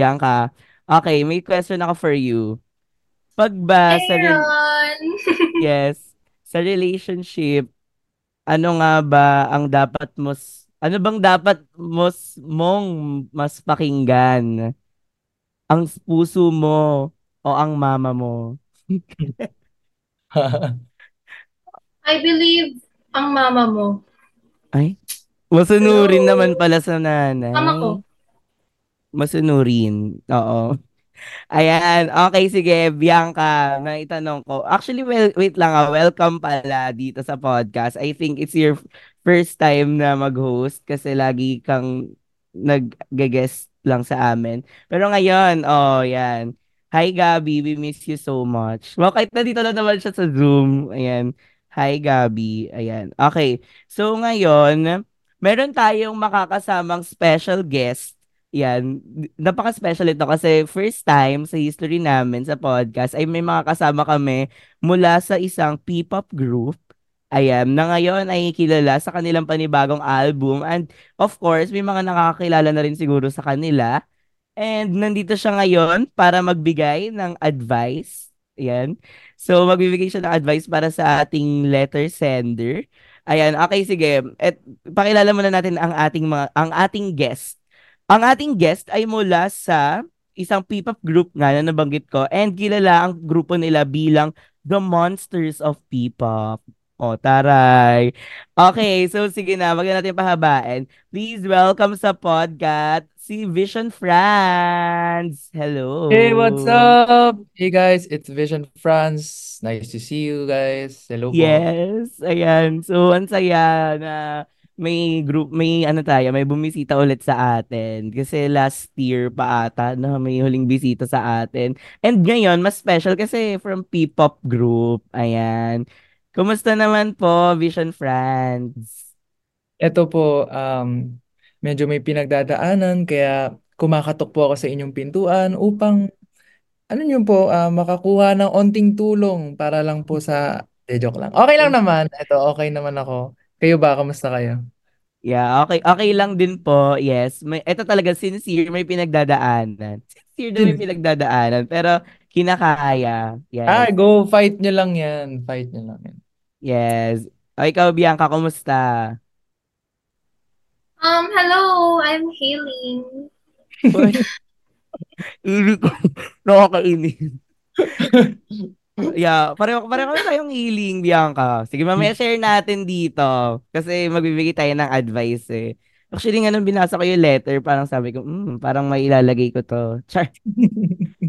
Bianca. Okay, may question ako for you. Pag ba sa rel- Aaron! yes, sa relationship, ano nga ba ang dapat mo ano bang dapat mo s- mong mas pakinggan? Ang puso mo o ang mama mo? I believe ang mama mo. Ay, masunurin Hello? naman pala sa Mama ko. Masunurin. Oo. Ayan. Okay, sige. Bianca, may tanong ko. Actually, well, wait lang ah. Welcome pala dito sa podcast. I think it's your first time na mag-host kasi lagi kang nag-guest lang sa amin. Pero ngayon, oh, yan. Hi, Gabi. We miss you so much. Well, kahit nandito lang naman siya sa Zoom. Ayan. Hi, Gabi. Ayan. Okay. So, ngayon, meron tayong makakasamang special guest yan, napaka-special ito kasi first time sa history namin sa podcast ay may mga kasama kami mula sa isang P-pop group. Ayan, na ngayon ay kilala sa kanilang panibagong album and of course, may mga nakakakilala na rin siguro sa kanila. And nandito siya ngayon para magbigay ng advice. Ayan. So, magbibigay siya ng advice para sa ating letter sender. Ayan, okay, sige. Et, pakilala muna natin ang ating mga, ang ating guest. Ang ating guest ay mula sa isang P-pop group nga na nabanggit ko and kilala ang grupo nila bilang The Monsters of P-pop. O, taray. Okay, so sige na, wag na natin pahabain. Please welcome sa podcast si Vision Franz. Hello. Hey, what's up? Hey guys, it's Vision France. Nice to see you guys. Hello po. Yes, ayan. So, ang saya na may group, may ano tayo, may bumisita ulit sa atin. Kasi last year pa ata na may huling bisita sa atin. And ngayon, mas special kasi from P-pop group. Ayan. Kumusta naman po, Vision Friends? Ito po, um, medyo may pinagdadaanan kaya kumakatok po ako sa inyong pintuan upang, ano niyo po, ah, makakuha ng onting tulong para lang po sa... De, joke lang. Okay lang naman. Ito, okay naman ako. Kayo ba? Kamusta kayo? Yeah, okay okay lang din po. Yes, may ito talaga sincere, may pinagdadaanan. Sincere din may pinagdadaanan, pero kinakaya. Ah, Yes. go fight nyo lang yan. Fight nyo lang yan. Yes. O ikaw, Bianca, kumusta? Um, hello! I'm healing. Ili ko. Nakakainis. Yeah, pareho pareho kami tayong healing, Bianca. Sige, mamaya share natin dito. Kasi magbibigay tayo ng advice eh. Actually, nga nung binasa ko yung letter, parang sabi ko, hmm, parang may ilalagay ko to. Char.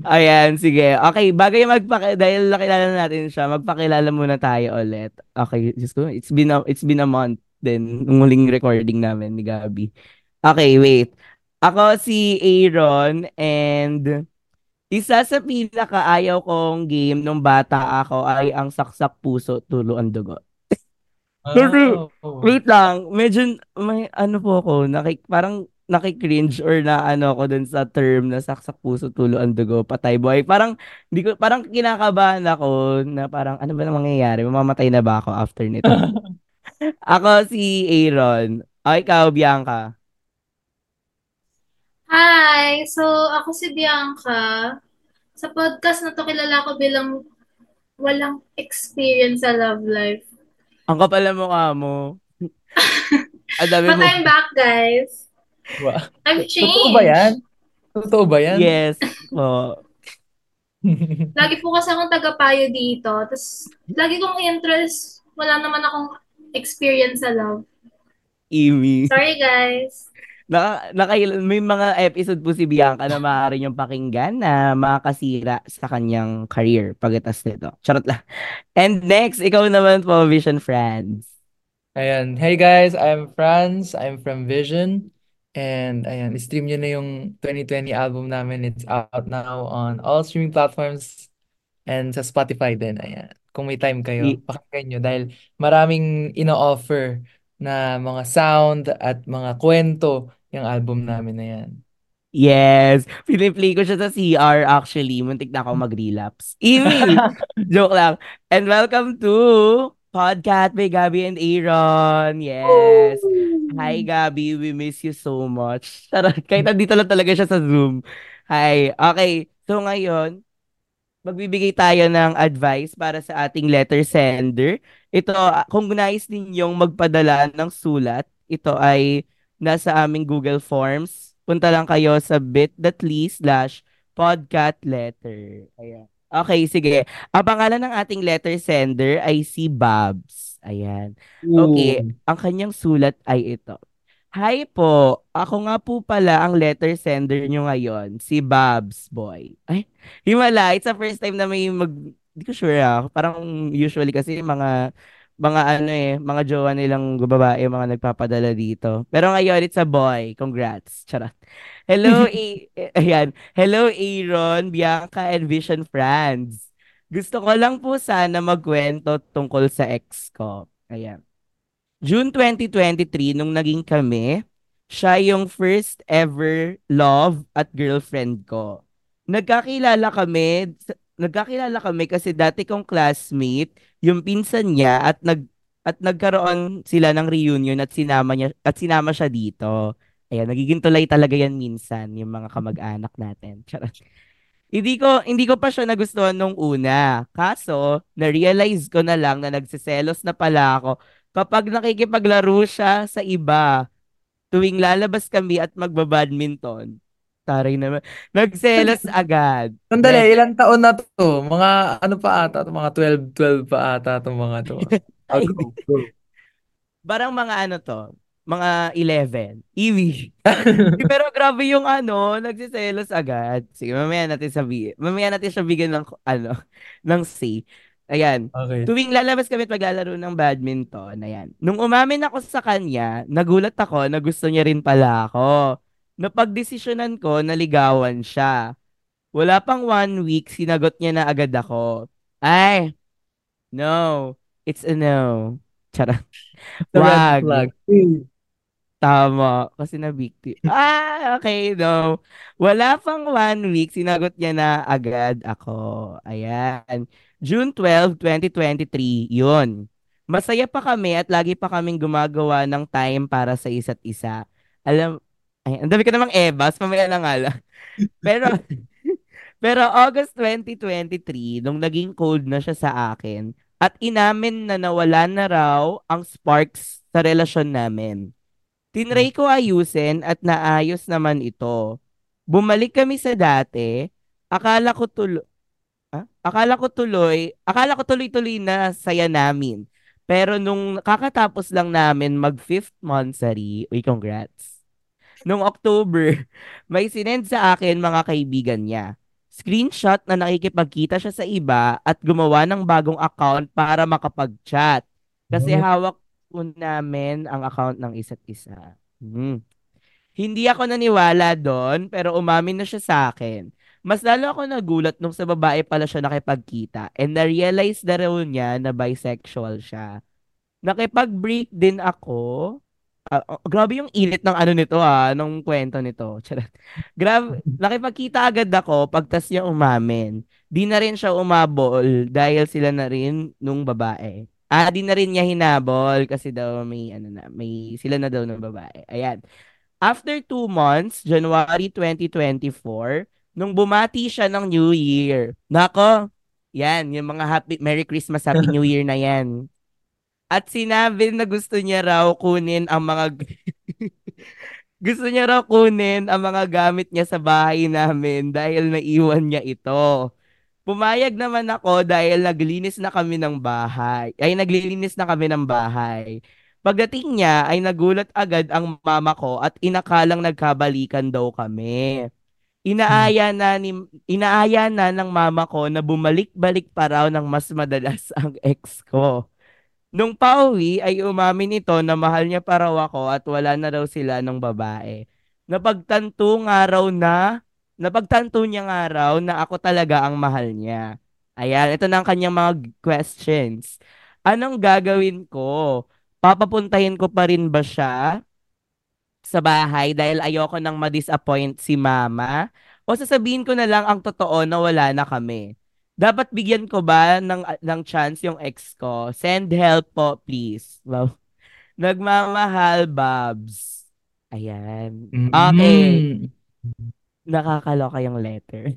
Ayan, sige. Okay, bagay magpaki dahil nakilala natin siya, magpakilala muna tayo ulit. Okay, just ko, it's been a, it's been a month din nung huling recording namin ni Gabi. Okay, wait. Ako si Aaron and isa sa pinakaayaw kong game nung bata ako ay ang Saksak Puso, Tulo ang Dugo. Pero, Oh. wait lang, medyo may ano po ako, nakik, parang nakikringe or na ano ko dun sa term na saksak puso, tulo ang dugo, patay boy. Parang, di ko, parang kinakabahan ako na parang ano ba na mangyayari? Mamamatay na ba ako after nito? Ako si Aaron. O ikaw, Bianca. Hi! So, ako si Bianca. Sa podcast na to, kilala ko bilang walang experience sa love life. Ang kapal ng mukha mo. Ang dami But mo. I'm back, guys. Wow. I've Totoo ba yan? changed. Totoo ba yan? Yes. Oh. Lagi po kasi akong tagapayo dito. Tapos, lagi kong interest. Wala naman akong experience sa love. Amy. Sorry, guys. Naka, naka, may mga episode po si Bianca na maaari niyong pakinggan na makakasira sa kanyang career pagkatas nito. Charot lang. And next, ikaw naman po, Vision Friends. Ayan. Hey guys, I'm Franz. I'm from Vision. And ayan, stream nyo na yung 2020 album namin. It's out now on all streaming platforms and sa Spotify din. Ayan. Kung may time kayo, pakinggan nyo dahil maraming ino-offer na mga sound at mga kwento yung album namin na yan. Yes. Piniplay ko siya sa CR actually. Muntik na ako mag-relapse. Amy! Joke lang. And welcome to Podcast by Gabby and Aaron. Yes. Hi, Gabby. We miss you so much. Charot. Kahit nandito lang talaga siya sa Zoom. Hi. Okay. So ngayon, magbibigay tayo ng advice para sa ating letter sender. Ito, kung nais ninyong magpadala ng sulat, ito ay nasa aming Google Forms. Punta lang kayo sa bit.ly slash podcatletter. Ayan. Okay, sige. Ang pangalan ng ating letter sender ay si Babs. Ayan. Okay, ang kanyang sulat ay ito. Hi po, ako nga po pala ang letter sender nyo ngayon, si Babs Boy. Ay, himala, it's the first time na may mag... Hindi ko sure ah. Parang usually kasi mga mga ano eh, mga jowa nilang babae, mga nagpapadala dito. Pero ngayon, it's a boy. Congrats. Charot. Hello, A ayan. Hello, Aaron, Bianca, and Vision Friends. Gusto ko lang po sana magkwento tungkol sa ex ko. Ayan. June 2023, nung naging kami, siya yung first ever love at girlfriend ko. Nagkakilala kami, nagkakilala kami kasi dati kong classmate, yung pinsan niya at nag at nagkaroon sila ng reunion at sinama niya at sinama siya dito. Ayan, nagiging tulay talaga yan minsan yung mga kamag-anak natin. Charot. Hindi ko hindi ko pa siya nagustuhan nung una. Kaso, na-realize ko na lang na nagseselos na pala ako kapag nakikipaglaro siya sa iba, tuwing lalabas kami at magbabadminton, taray naman, nagselos agad. Sandali, ilang taon na to? Mga ano pa ata? to? Mga 12, 12 pa ata itong mga to. Parang mga ano to, mga 11. Iwi. Pero grabe yung ano, nagsiselos agad. Sige, mamaya natin sabihin. Mamaya natin siya bigyan ng ano, ng say. Ayan. Okay. Tuwing lalabas kami at maglalaro ng badminton, ayan. Nung umamin ako sa kanya, nagulat ako na gusto niya rin pala ako. Napagdesisyonan ko na ligawan siya. Wala pang one week, sinagot niya na agad ako. Ay, no. It's a no. Red Wag. flag. Tama. Kasi na victim. Ah, okay, no. Wala pang one week, sinagot niya na agad ako. Ayan. June 12, 2023, yun. Masaya pa kami at lagi pa kaming gumagawa ng time para sa isa't isa. Alam, ay, ang dami ko namang ebas, mamaya na nga lang. Pero, pero August 2023, nung naging cold na siya sa akin, at inamin na nawala na raw ang sparks sa relasyon namin. Tinry ko ayusin at naayos naman ito. Bumalik kami sa dati, akala ko tuloy, ah? Akala ko tuloy, akala ko tuloy-tuloy na saya namin. Pero nung kakatapos lang namin mag fifth monthsary, uy, congrats. Nung October, may sinend sa akin mga kaibigan niya. Screenshot na nakikipagkita siya sa iba at gumawa ng bagong account para makapag-chat. Kasi Oh. hawak po namin ang account ng isa't isa. Hmm. Hindi ako naniwala doon, pero umamin na siya sa akin. Mas lalo ako nagulat nung sa babae pala siya nakipagkita and na-realize na raw niya na bisexual siya. Nakipag-break din ako. Ah, grabe yung init ng ano nito ah, nung kwento nito. Charot. Grabe, nakipagkita agad ako pagtas niya umamin. Di na rin siya umabol dahil sila na rin nung babae. Ah, di na rin niya hinabol kasi daw may ano na, may sila na daw ng babae. Ayan. After two months, January 2024, nung bumati siya ng New Year. Nako, yan, yung mga happy, Merry Christmas, Happy New Year na yan. At sinabi na gusto niya raw kunin ang mga gusto niya raw kunin ang mga gamit niya sa bahay namin dahil naiwan niya ito. Pumayag naman ako dahil naglinis na kami ng bahay. Ay, naglilinis na kami ng bahay. Pagdating niya ay nagulat agad ang mama ko at inakalang nagkabalikan daw kami. Inaaya na ni inaaya na ng mama ko na bumalik-balik pa raw ng mas madalas ang ex ko. Nung pauwi ay umamin ito na mahal niya pa raw ako at wala na raw sila ng babae. Napagtanto nga raw na, napagtanto niya nga raw na ako talaga ang mahal niya. Ayan, ito na ang kanyang mga questions. Anong gagawin ko? Papapuntahin ko pa rin ba siya sa bahay dahil ayoko nang ma-disappoint si mama? O sasabihin ko na lang ang totoo na wala na kami? Dapat bigyan ko ba ng, ng chance yung ex ko? Send help po, please. Wow. Nagmamahal, Babs. Ayan. Okay. Mm. nakakaloka yung letter.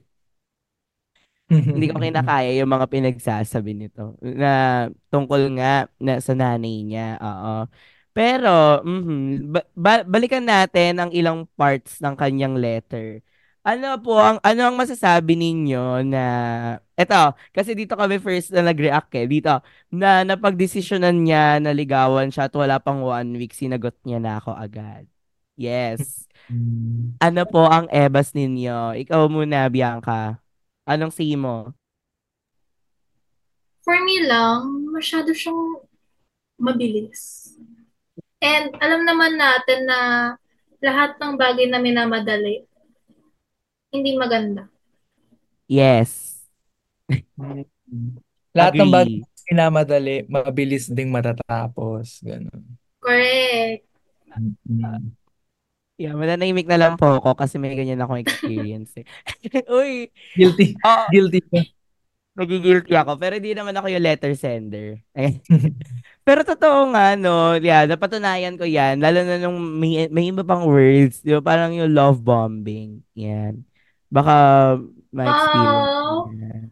Hindi ko kinakaya yung mga pinagsasabi nito na tungkol nga na sa nanay niya. Oo. Pero, mhm, ba- ba- balikan natin ang ilang parts ng kanyang letter. Ano po ang ano ang masasabi ninyo na eto kasi dito kami first na nag-react eh dito na napagdesisyonan niya na ligawan siya at wala pang one week sinagot niya na ako agad. Yes. Ano po ang ebas ninyo? Ikaw muna, Bianca. Anong say mo? For me lang, masyado siyang mabilis. And alam naman natin na lahat ng bagay na minamadali, hindi maganda. Yes. Lahat ng bagay minamadali, mabilis ding matatapos. Ganun. Correct. Mm. Yeah, mananahimik na lang po ako kasi may ganyan akong experience eh. Uy, Guilty. oh, Guilty ka. nagigilty ako. Pero di naman ako yung letter sender. Ayan. Pero totoo nga, no, yeah, napatunayan ko yan. Lalo na nung may, may iba pang words, di ba? Parang yung love bombing. Yan. Baka ma-experience. Oh. mo yan.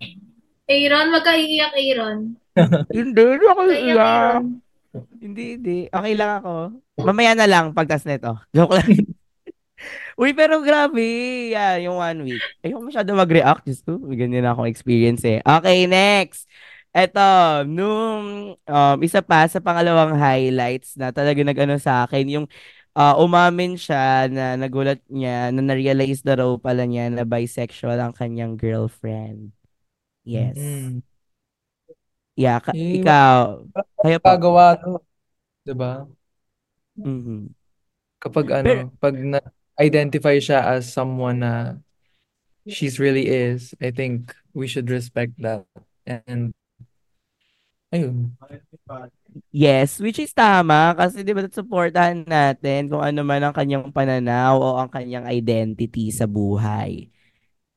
Aaron, magkaiiyak Aaron. Hindi, hindi ako iiyak. Aaron. Hindi, hindi. Okay lang ako. Mamaya na lang pagtas nito. Joke lang. Uy, pero grabe. Yeah, yung one week. Ayoko masyado mag-react. Diyos ko, ganyan akong experience eh. Okay, next. Eto, nung um, isa pa sa pangalawang highlights na talaga nag-ano sa akin, yung ah, umamin siya na nagulat niya, na na-realize na raw pala niya na bisexual ang kanyang girlfriend. Yes. Mm. Yeah, ka- Eh, ikaw. Kayo po. Pagawa to. Diba? Mhm. Kapag ano, Pero- pag na-identify siya as someone na she's really is, I think we should respect that. And, ayun. Yes, which is tama kasi 'di ba supportahan natin kung ano man ang kanyang pananaw o ang kanyang identity sa buhay.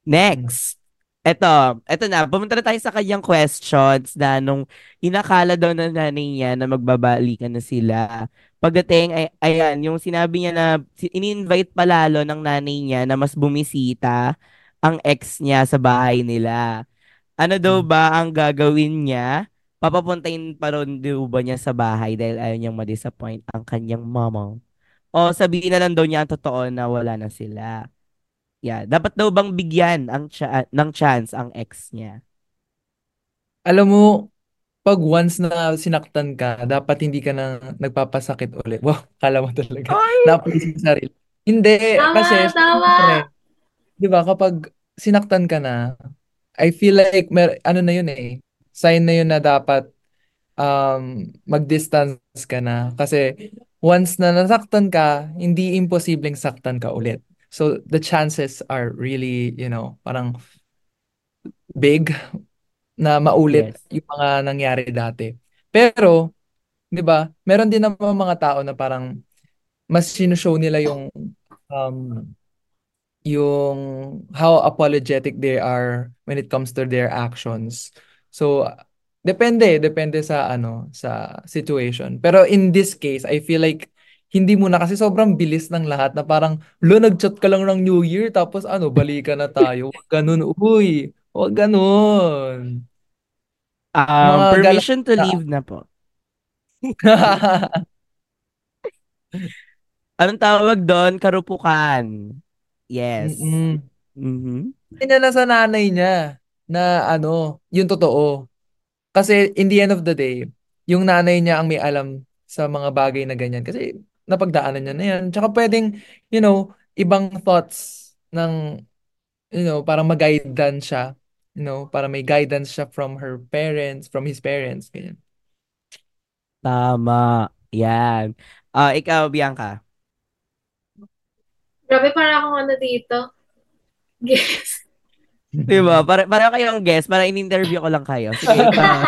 Next. Eto, eto na, pumunta na tayo sa kanyang questions na nung inakala daw ng nanay niya na magbabalikan na sila. Pagdating, ay, ayan, yung sinabi niya na, ini-invite palalo ng nanay niya na mas bumisita ang ex niya sa bahay nila. Ano daw Hmm. ba ang gagawin niya? Papapuntahin pa ron daw ba niya sa bahay dahil ayaw niyang ma-disappoint ang kanyang mama? O sabihin na lang daw niya ang totoo na wala na sila. Yeah, dapat daw bang bigyan ang cha- ng chance ang ex niya? Alam mo, pag once na sinaktan ka, dapat hindi ka na nagpapasakit ulit. Wow, kala mo talaga. Ay! Napalis yung sarili. Hindi, Tama, kasi, tama. di ba, kapag sinaktan ka na, I feel like, mer ano na yun eh, sign na yun na dapat um, mag-distance ka na. Kasi, once na nasaktan ka, hindi imposibleng saktan ka ulit. So, the chances are really, you know, parang big na maulit Yes. yung mga nangyari dati. Pero, 'di ba? Meron din naman mga tao na parang mas sinushow nila yung um yung how apologetic they are when it comes to their actions. So, depende, depende sa ano, sa situation. Pero in this case, I feel like hindi mo na kasi sobrang bilis ng lahat na parang, lo, nag-chat ka lang ng New Year, tapos ano, balikan na tayo. Huwag ganun, uy. Huwag ganun. Um, Mga permission to leave na po. Anong tawag doon? Karupukan. Yes. Mm-mm. Mhm. Hindi na sa nanay niya na ano, yung totoo. Kasi in the end of the day, yung nanay niya ang may alam sa mga bagay na ganyan. Kasi napagdaanan niya na yan. Tsaka pwedeng, you know, ibang thoughts ng, you know, para mag-guidance siya. You know, para may guidance siya from her parents, from his parents. Ganyan. Tama. Yan. Ah, ikaw, Bianca. Grabe, para akong ano dito. Yes. Di ba? Para, para kayong guest, para in-interview ko lang kayo. Sige, ikaw.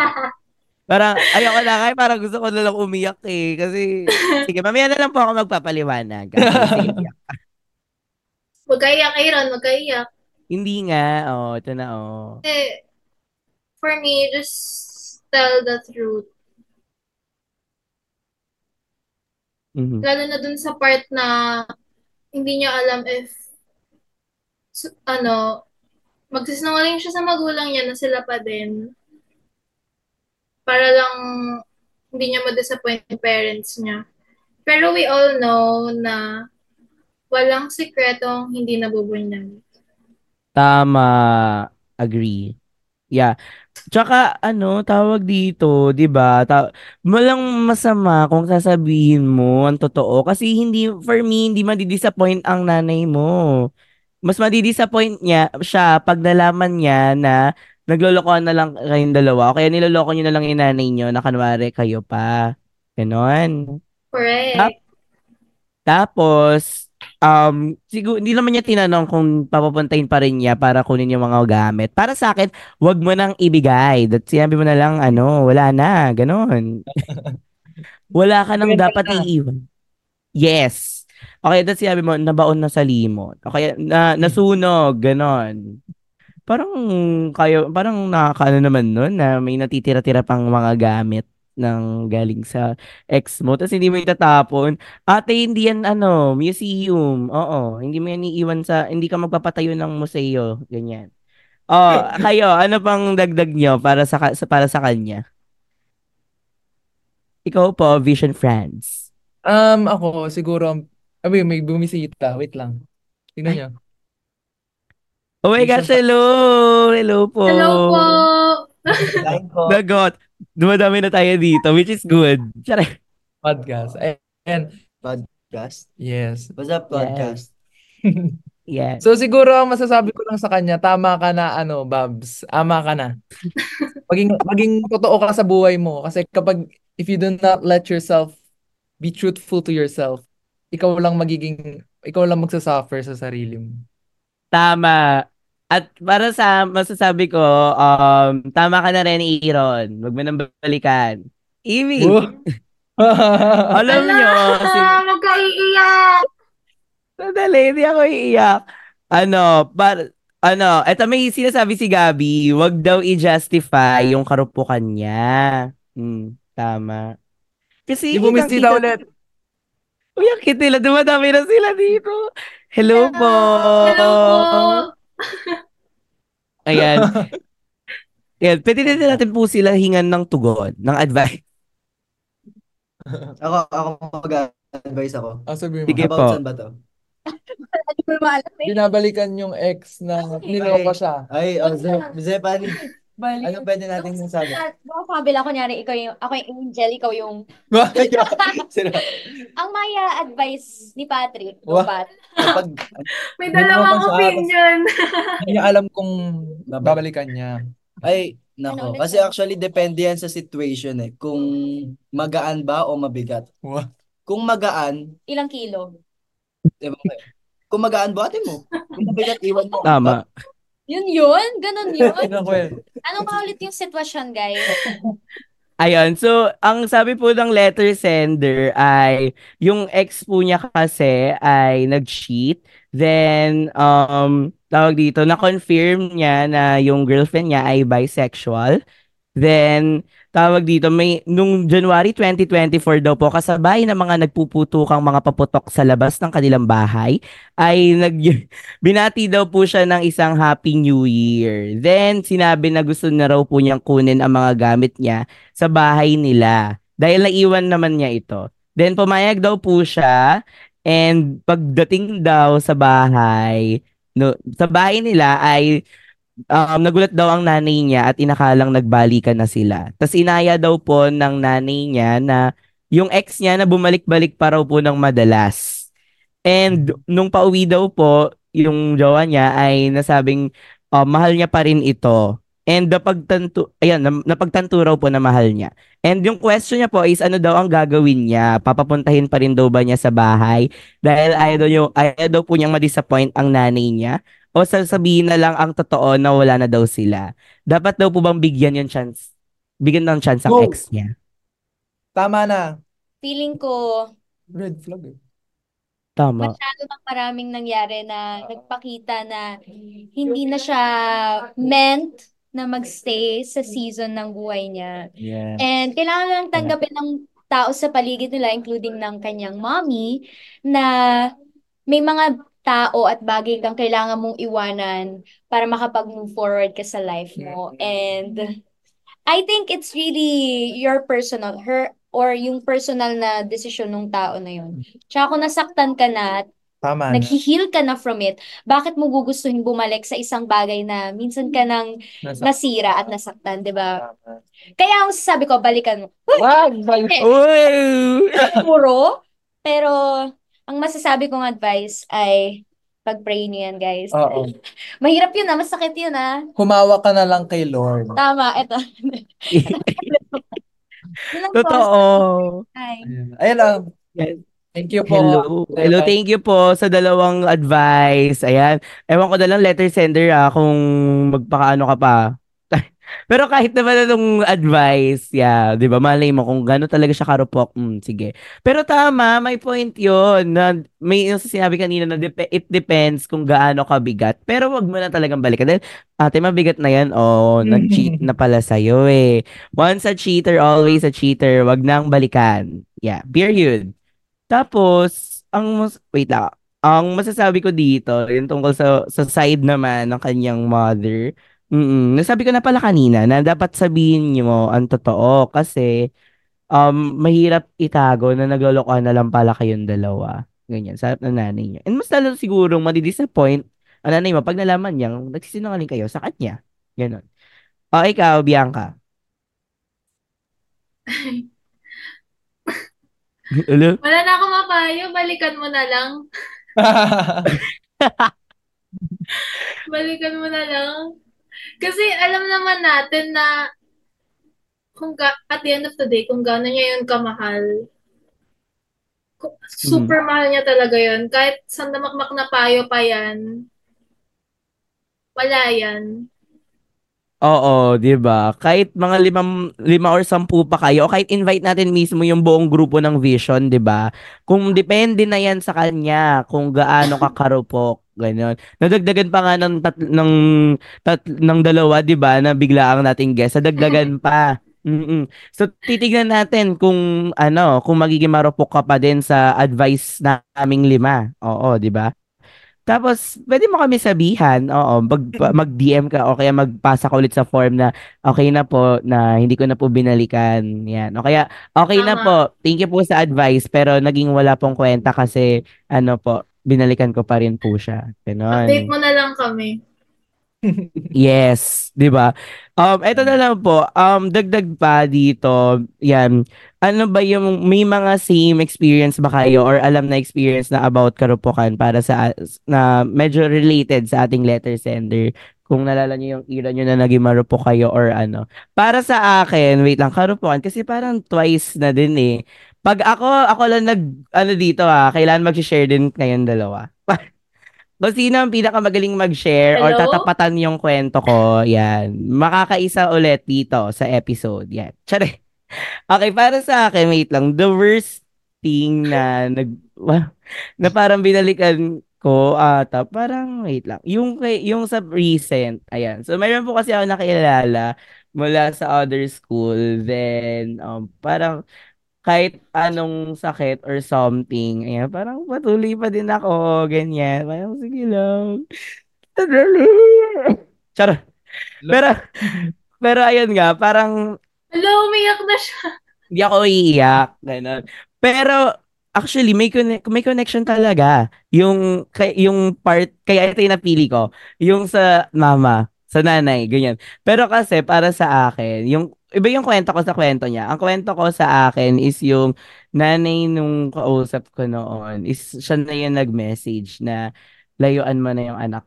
Parang, ayoko na kaya parang gusto ko na lang umiyak eh. Kasi, sige, mamaya na lang po ako magpapaliwanag. Bianca. Magkaiyak, Aaron, magkaiyak. Hindi nga. Oh, ito na, oh. Eh, for me, just tell the truth. Mhm. Lalo na dun sa part na hindi niya alam if ano, magsisinungaling siya sa magulang niya na sila pa din para lang hindi niya ma-disappoint yung parents niya. Pero we all know na walang sikretong hindi nabubunyag. Tama. Agree. Yeah. Tsaka ano, tawag dito, 'di ba? Ta- walang masama kung sasabihin mo ang totoo kasi hindi for me hindi madi-disappoint ang nanay mo. Mas madi-disappoint niya siya pag nalaman niya na naglolokohan na lang kayong dalawa o kaya niloloko niyo na lang yung nanay niyo na kanwari kayo pa. Ganon. Correct. Tapos, um, siguro, hindi naman niya tinanong kung papapuntahin pa rin niya para kunin yung mga gamit. Para sa akin, wag mo nang ibigay. That sinabi mo na lang, ano, wala na, ganon. wala ka nang dapat na. iiwan. Yes. Okay, that's sinabi mo, nabaon na sa limot. Okay, na, nasunog, ganon. Parang, kayo, parang nakakaano naman nun na may natitira-tira pang mga gamit ng galing sa ex mo. Tapos hindi mo itatapon. Ate, hindi yan ano, museum. Oo, hindi mo yan iiwan sa, hindi ka magpapatayo ng museo. Ganyan. Oh, kayo, ano pang dagdag nyo para sa- para sa kanya? Ikaw po, Vision Friends. Um, ako, siguro, abi, may bumisita. Wait lang. Tingnan nyo. Oh my Vision gosh, hello! Hello po! Hello po! Line ko. Nagot. Dumadami na tayo dito, which is good. Tsara. Podcast. And, Podcast. yes. What's up, podcast? Yeah. So siguro ang masasabi ko lang sa kanya, tama ka na ano, Babs. Ama ka na. Maging maging totoo ka sa buhay mo kasi kapag if you do not let yourself be truthful to yourself, ikaw lang magiging ikaw lang magsasuffer sa sarili mo. Tama. At para sa masasabi ko, um, tama ka na rin, Aaron. Huwag mo nang balikan. Amy, alam Ala, nyo, si... magkaiiyak! Sandali, hindi ako iiyak. Ano, par, ano, eto may sinasabi si Gabi, wag daw i-justify yung karupukan niya. Hmm, tama. Kasi Di bumisita ulit. Uy, ang cute nila. Dumadami na sila dito. Hello po. Hello po! Ayan. Ayan. Pwede din natin po sila hingan ng tugon, ng advice. Ako, ako mag-advise ako. Ah, sabi mo. Sige About po. saan ba to? Eh. Binabalikan yung ex na niloko siya. Ay, oh, Zep, Zep, ano, ano pwede natin sabi? Baka kabila, kunyari, ikaw yung, ako yung angel, ikaw yung, ang maya advice ni Patrick, Wah. Pat, Kapag, May Hindi dalawang sa opinion. Hindi niya alam kung babalikan niya. ay, Ano nako. ulit? Kasi actually, depende yan sa situation eh. Kung magaan ba o mabigat. Wah. Kung magaan, ilang kilo. eh. Kung magaan, buhatin mo. Kung mabigat, iwan mo. Tama. Yun yun? Ganun yun? Ano nga ulit yung sitwasyon, guys? Ayun. So, ang sabi po ng letter sender ay yung ex po niya kasi ay nag-cheat. Then, um, tawag dito, na-confirm niya na yung girlfriend niya ay bisexual. Then, tawag dito, may, nung January 2024 daw po, kasabay ng mga nagpuputukang mga paputok sa labas ng kanilang bahay, ay nag, binati daw po siya ng isang Happy New Year. Then, sinabi na gusto na raw po niyang kunin ang mga gamit niya sa bahay nila. Dahil naiwan naman niya ito. Then, pumayag daw po siya. And pagdating daw sa bahay, no, sa bahay nila ay um, nagulat daw ang nanay niya at inakalang nagbalikan na sila. Tapos inaya daw po ng nanay niya na yung ex niya na bumalik-balik pa raw po ng madalas. And nung pauwi daw po, yung jowa niya ay nasabing uh, mahal niya pa rin ito. And napagtanto, ayan, na- napagtanto raw po na mahal niya. And yung question niya po is ano daw ang gagawin niya? Papapuntahin pa rin daw ba niya sa bahay? Dahil ayaw daw, yung, ayaw daw po niyang ma-disappoint ang nanay niya? O sasabihin na lang ang totoo na wala na daw sila? Dapat daw po bang bigyan yung chance? Bigyan ng chance ang Go! ex niya? Tama na. Feeling ko, Red flag eh. Tama. masyado nang maraming nangyari na nagpakita na hindi na siya meant na magstay sa season ng buhay niya. Yeah. And kailangan lang tanggapin ng tao sa paligid nila, including ng kanyang mommy, na may mga tao at bagay kang kailangan mong iwanan para makapag-move forward ka sa life mo. And I think it's really your personal, her, or yung personal na desisyon ng tao na yun. Tsaka kung nasaktan ka na at Tama na. nag-heal ka na from it, bakit mo gugustuhin bumalik sa isang bagay na minsan ka nang Nasa- nasira at nasaktan, di ba? Kaya ang sabi ko, balikan mo. Wag! Puro. Pero, ang masasabi kong advice ay, pag-pray niyo yan, guys. Oo. Mahirap yun ah, masakit yun ah. Humawa ka na lang kay Lord. Tama, eto. Totoo. Ay. Ayun. Lang. Thank you po. Hello. Hello, thank you po sa dalawang advice. Ayan. Ewan ko na lang letter sender ah kung magpakaano ka pa. Pero kahit naman anong advice, yeah, 'di ba? Malay mo kung gaano talaga siya karupok. Mm, sige. Pero tama, may point 'yon na may yung sinabi kanina na dep- it depends kung gaano kabigat. Pero wag mo na talagang balikan dahil ate mabigat na 'yan. Oh, nag-cheat na pala sa eh. Once a cheater, always a cheater. Wag nang balikan. Yeah, period. Tapos, ang mas, wait lang. Ang masasabi ko dito, yung tungkol sa, sa side naman ng kanyang mother, mm nasabi ko na pala kanina na dapat sabihin niyo ang totoo kasi um, mahirap itago na naglolokohan na lang pala kayong dalawa. Ganyan, sa harap ng nanay niyo. And mas lalo siguro madidisappoint ang nanay mo pag nalaman niyang nagsisinungaling kayo sa kanya. Ganon. O, ikaw, Bianca. Hello? Wala na akong mapayo, balikan mo na lang. Balikan mo na lang. Kasi alam naman natin na kung ga- at the end of the day, kung gaano niya yun kamahal, ku- super mahal niya talaga yun. Kahit sandamakmak na payo pa yan, wala yan. Oo, 'di ba? Kahit mga limang, lima or sampu pa kayo, o kahit invite natin mismo yung buong grupo ng Vision, 'di ba? Kung depende na 'yan sa kanya, kung gaano ka karupok, ganyan. Nadagdagan pa nga ng tat, ng tat, ng dalawa, 'di ba, na bigla ang nating guest, nadagdagan pa. Mm-mm. So titignan natin kung ano, kung magiging marupok ka pa din sa advice naming lima. Oo, 'di ba? Tapos, pwede mo kami sabihan, oo, mag, mag-DM ka o kaya magpasa ka ulit sa form na okay na po, na hindi ko na po binalikan. Yan. O kaya, okay na Tama. po, thank you po sa advice, pero naging wala pong kwenta kasi, ano po, binalikan ko pa rin po siya. Ganon. Update mo na lang kami. Yes, 'di ba? Um eto na lang po, um dagdag pa dito, 'yan. Ano ba yung may mga same experience ba kayo or alam na experience na about karupukan para sa na medyo related sa ating letter sender? Kung nalala niyo yung era niyo na naging marupok kayo or ano. Para sa akin, wait lang, karupukan kasi parang twice na din eh. Pag ako, ako lang nag, ano dito ah, kailangan mag-share din kayong dalawa. Kung sino ang pinakamagaling mag-share or Hello? tatapatan yung kwento ko, yan. Makakaisa ulit dito sa episode. Yan. Tsare. Okay, para sa akin, wait lang. The worst thing na nag... na parang binalikan ko ata, parang wait lang. Yung, yung sa recent, ayan. So, mayroon po kasi ako nakilala mula sa other school. Then, um, parang kahit anong sakit or something, ayan, parang patuloy pa din ako, ganyan. Parang, sige lang. Charot. Pero, pero ayun nga, parang Hello, umiyak na siya. hindi ako iiyak, ganun. Pero, actually, may, conne- may connection talaga. Yung, kay, yung part, kaya ito yung napili ko, yung sa mama, sa nanay, ganyan. Pero kasi, para sa akin, yung, iba yung kwento ko sa kwento niya. Ang kwento ko sa akin is yung nanay nung kausap ko noon, is siya na yung nag-message na layuan mo na yung anak.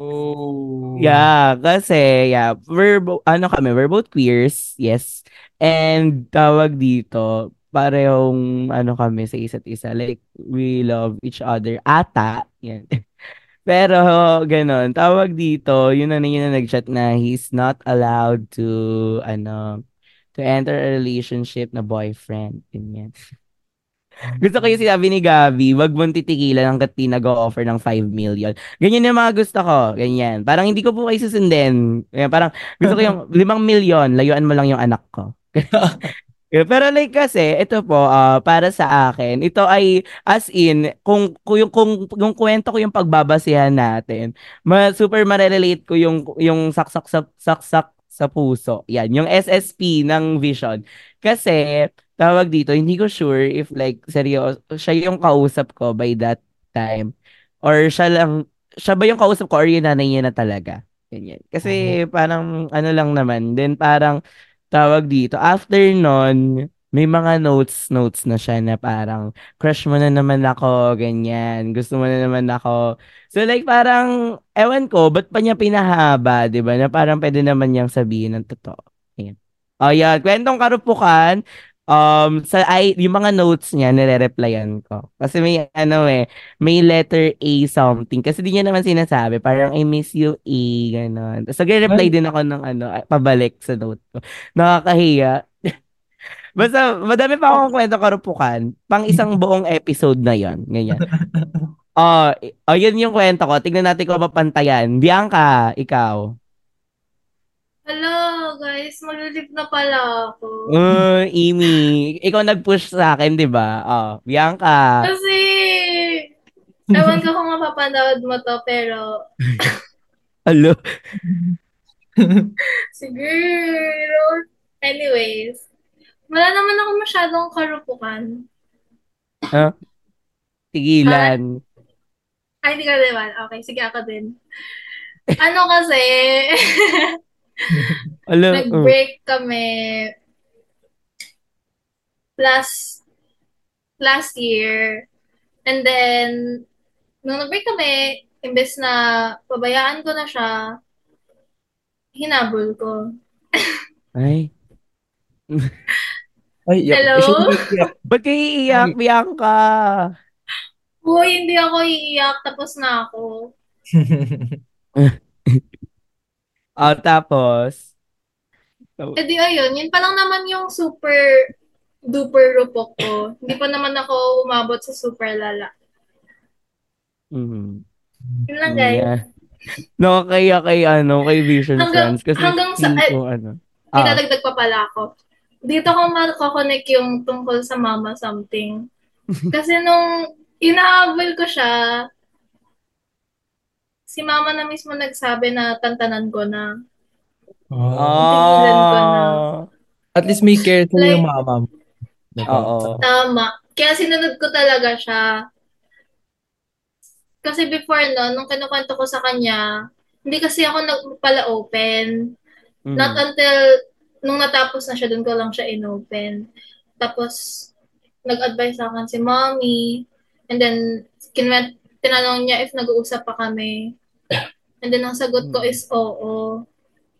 Oh. Yeah, kasi, yeah, we're, bo- ano kami, we're both queers, yes. And tawag dito, parehong, ano kami sa isa't isa, like, we love each other, ata, yan. Pero, ganon, tawag dito, yun na yun na nag-chat na he's not allowed to, ano, to enter a relationship na boyfriend, ganyan. Gusto ko yung sinabi ni Gabi, wag mong titigilan hanggat di nag-offer ng 5 million. Ganyan yung mga gusto ko. Ganyan. Parang hindi ko po kayo susundin. Ganyan, parang gusto ko yung 5 million, layuan mo lang yung anak ko. Yeah, pero like kasi, ito po, ah, para sa akin, ito ay as in, kung, kung, yung, kung, yung kwento ko yung pagbabasehan natin, ma, super marelate ko yung, yung saksak sa, saksak sa puso. Yan, yung SSP ng Vision. Kasi, tawag dito, hindi ko sure if like, seryoso, siya yung kausap ko by that time. Or siya lang, siya ba yung kausap ko or yung nanay niya na talaga? Ganyan. Kasi parang ano lang naman, then parang tawag dito, after nun, may mga notes, notes na siya na parang, crush mo na naman ako, ganyan, gusto mo na naman ako. So like parang, ewan ko, ba't pa niya pinahaba, di ba? Na parang pwede naman niyang sabihin ng totoo. Ayan. O yan, kwentong karupukan, um, sa ay, yung mga notes niya, nire-replyan ko. Kasi may ano eh, may letter A something. Kasi di niya naman sinasabi, parang I miss you A, gano'n. So, reply din ako ng ano, ay, pabalik sa note ko. Nakakahiya. Basta, madami pa akong kwento karupukan. Pang isang buong episode na yon Ganyan. Oh, oh, yun yung kwento ko. Tingnan natin kung mapantayan. Bianca, ikaw. Hello, guys. Malulip na pala ako. Uh, Amy, ikaw nag-push sa akin, di ba? Oh, Bianca. Kasi, ewan ko kung mapapanood mo to, pero, Alo. sige. Anyways, wala naman ako masyadong karupukan. Huh? Tigilan. Ay, hindi ka naman. Okay, sige ako din. Ano kasi, Alo. uh. nag-break kami last last year. And then, nung nag-break kami, imbes na pabayaan ko na siya, hinabol ko. Ay. Ay, iyak. Hello? Ba't kayo iiyak, Bianca? Uy, hindi ako iiyak, tapos na ako. Ah, tapos. Eh di ayun, yun pa lang naman yung super duper rupok ko. Hindi pa naman ako umabot sa super lala. Mhm. Yun lang guys. Yeah. No, kaya kay ano, kay Vision Hanggang- Friends. Kasi hanggang sa- feel ko, ano. May Ah, pa pala ako. Dito ko makakonect yung tungkol sa mama something. Kasi nung inahabol ko siya, si mama na mismo nagsabi na tantanan ko na. Tigilan ko na. At least may care sa Like- yung mama mo. Diba? oo. Tama. Kaya sinunod ko talaga siya. Kasi before no, nung kinukwento ko sa kanya, hindi kasi ako nagpala open. Mhm. Not until nung natapos na siya, doon ko lang siya inopen. Tapos, nag-advise sa akin si mommy. And then, kinwent, tinanong niya if nag-uusap pa kami. And then, ang sagot ko is oo.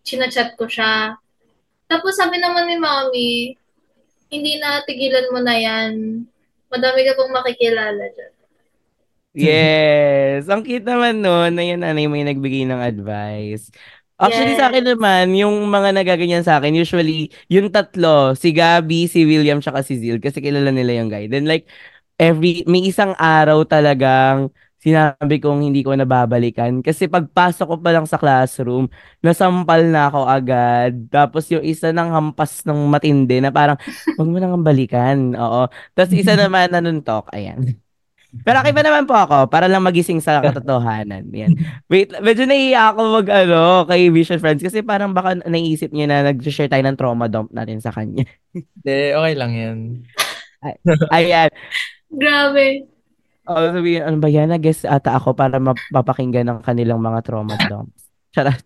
Chinachat ko siya. Tapos, sabi naman ni mommy, hindi na tigilan mo na yan. Madami ka pong makikilala dyan. Yes. Ang cute naman no, na yung nanay mo yung nagbigay ng advice. Actually, sa akin Yes. naman, yung mga nagaganyan sa akin, usually, yung tatlo, si Gabby, si William, tsaka si Zil, kasi kilala nila yung guy. Then like, every, may isang araw talagang sinabi kong hindi ko nababalikan. Kasi pagpasok ko pa lang sa classroom, nasampal na ako agad. Tapos yung isa ng hampas ng matindi na parang, huwag mo nang balikan. Oo. Tapos isa naman nanuntok. Ayan. Pero okay pa naman po ako para lang magising sa katotohanan. Yan. Wait, medyo naiiyak ako mag ano, kay Vision Friends kasi parang baka naisip niya na nag-share tayo ng trauma dump natin sa kanya. Hindi, okay lang yan. Ayan. Grabe. O, sabihin, ano ba yan? Nag-guess ata ako para mapapakinggan ng kanilang mga trauma dumps. Charot.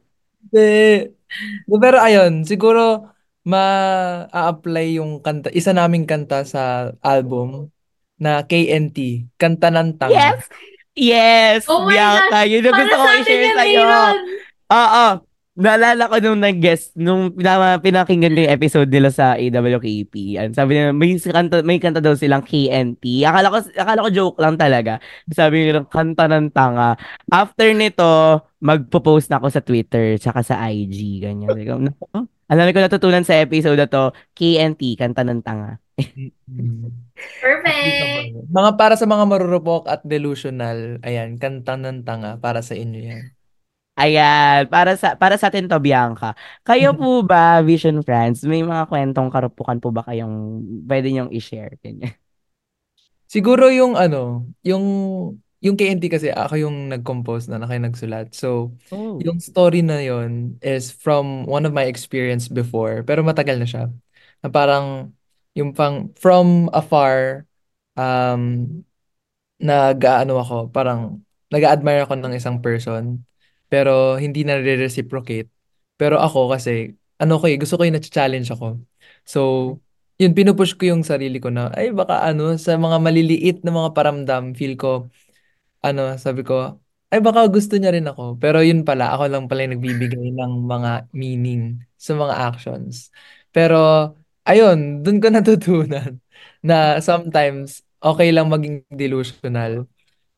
Hindi. Pero ayun, siguro ma-apply yung kanta, isa naming kanta sa album na KNT, Kanta ng Tanga. Yes! Yes! Oh my Bianca, yun yung Para gusto ko i-share sa'yo. Oo. Naalala ko nung nag-guest, nung pinakinggan ko yung episode nila sa AWKP. Yan. Sabi nila, may kanta, may kanta daw silang KNT. Akala ko, akala ko joke lang talaga. Sabi nila, kanta ng tanga. After nito, magpo-post na ako sa Twitter, tsaka sa IG, ganyan. Sabi ko, "Naku, Alam ko natutunan sa episode na to, KNT, kanta ng tanga. Perfect. Mga para sa mga marurupok at delusional, ayan, Kanta ng Tanga para sa inyo yan. Ayan, para sa para sa atin 'to, Bianca. Kayo po ba, Vision Friends, may mga kwentong karupukan po ba kayong puwede niyong i-share, ganyan? Siguro yung ano, yung yung KNT kasi ako yung nag-compose nun, ako yung nagsulat. So, Oh. yung story na yun is from one of my experience before, pero matagal na siya. Na parang yung pang from afar um nag-aano ako, parang nag-a-admire ako ng isang person, pero hindi nare-reciprocate. Pero ako kasi, ano ko eh, gusto ko yung na-challenge ako. So, yun, pinupush ko yung sarili ko na, ay baka ano, sa mga maliliit na mga paramdam, feel ko, ano, sabi ko, ay baka gusto niya rin ako. Pero yun pala, ako lang pala yung nagbibigay ng mga meaning sa mga actions. Pero, ayun, dun ko natutunan na sometimes, okay lang maging delusional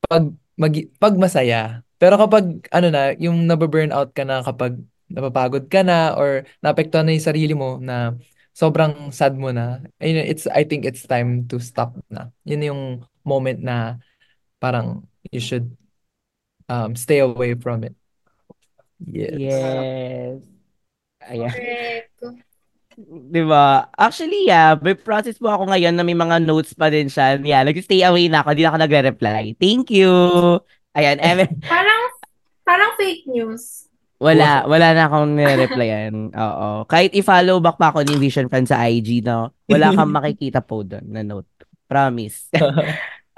pag mag pag masaya. Pero kapag ano na, yung nabe-burnout ka na kapag napapagod ka na or naapektuhan na yung sarili mo na sobrang sad mo na, ayun, it's I think it's time to stop na. Yun yung moment na parang you should um stay away from it. Yes. Yes. Ayan. Correct. 'Di ba? Actually, yeah, may process po ako ngayon na may mga notes pa din siya. Yeah, nag-stay away na ako, hindi na ako nagre-reply. Thank you. Ayan, Eme, Parang, parang fake news. wala, wala na akong nire-replyan. Oo. Kahit i-follow back pa ako ni Vision Friends sa IG, no? Wala kang makikita po doon na note. Promise.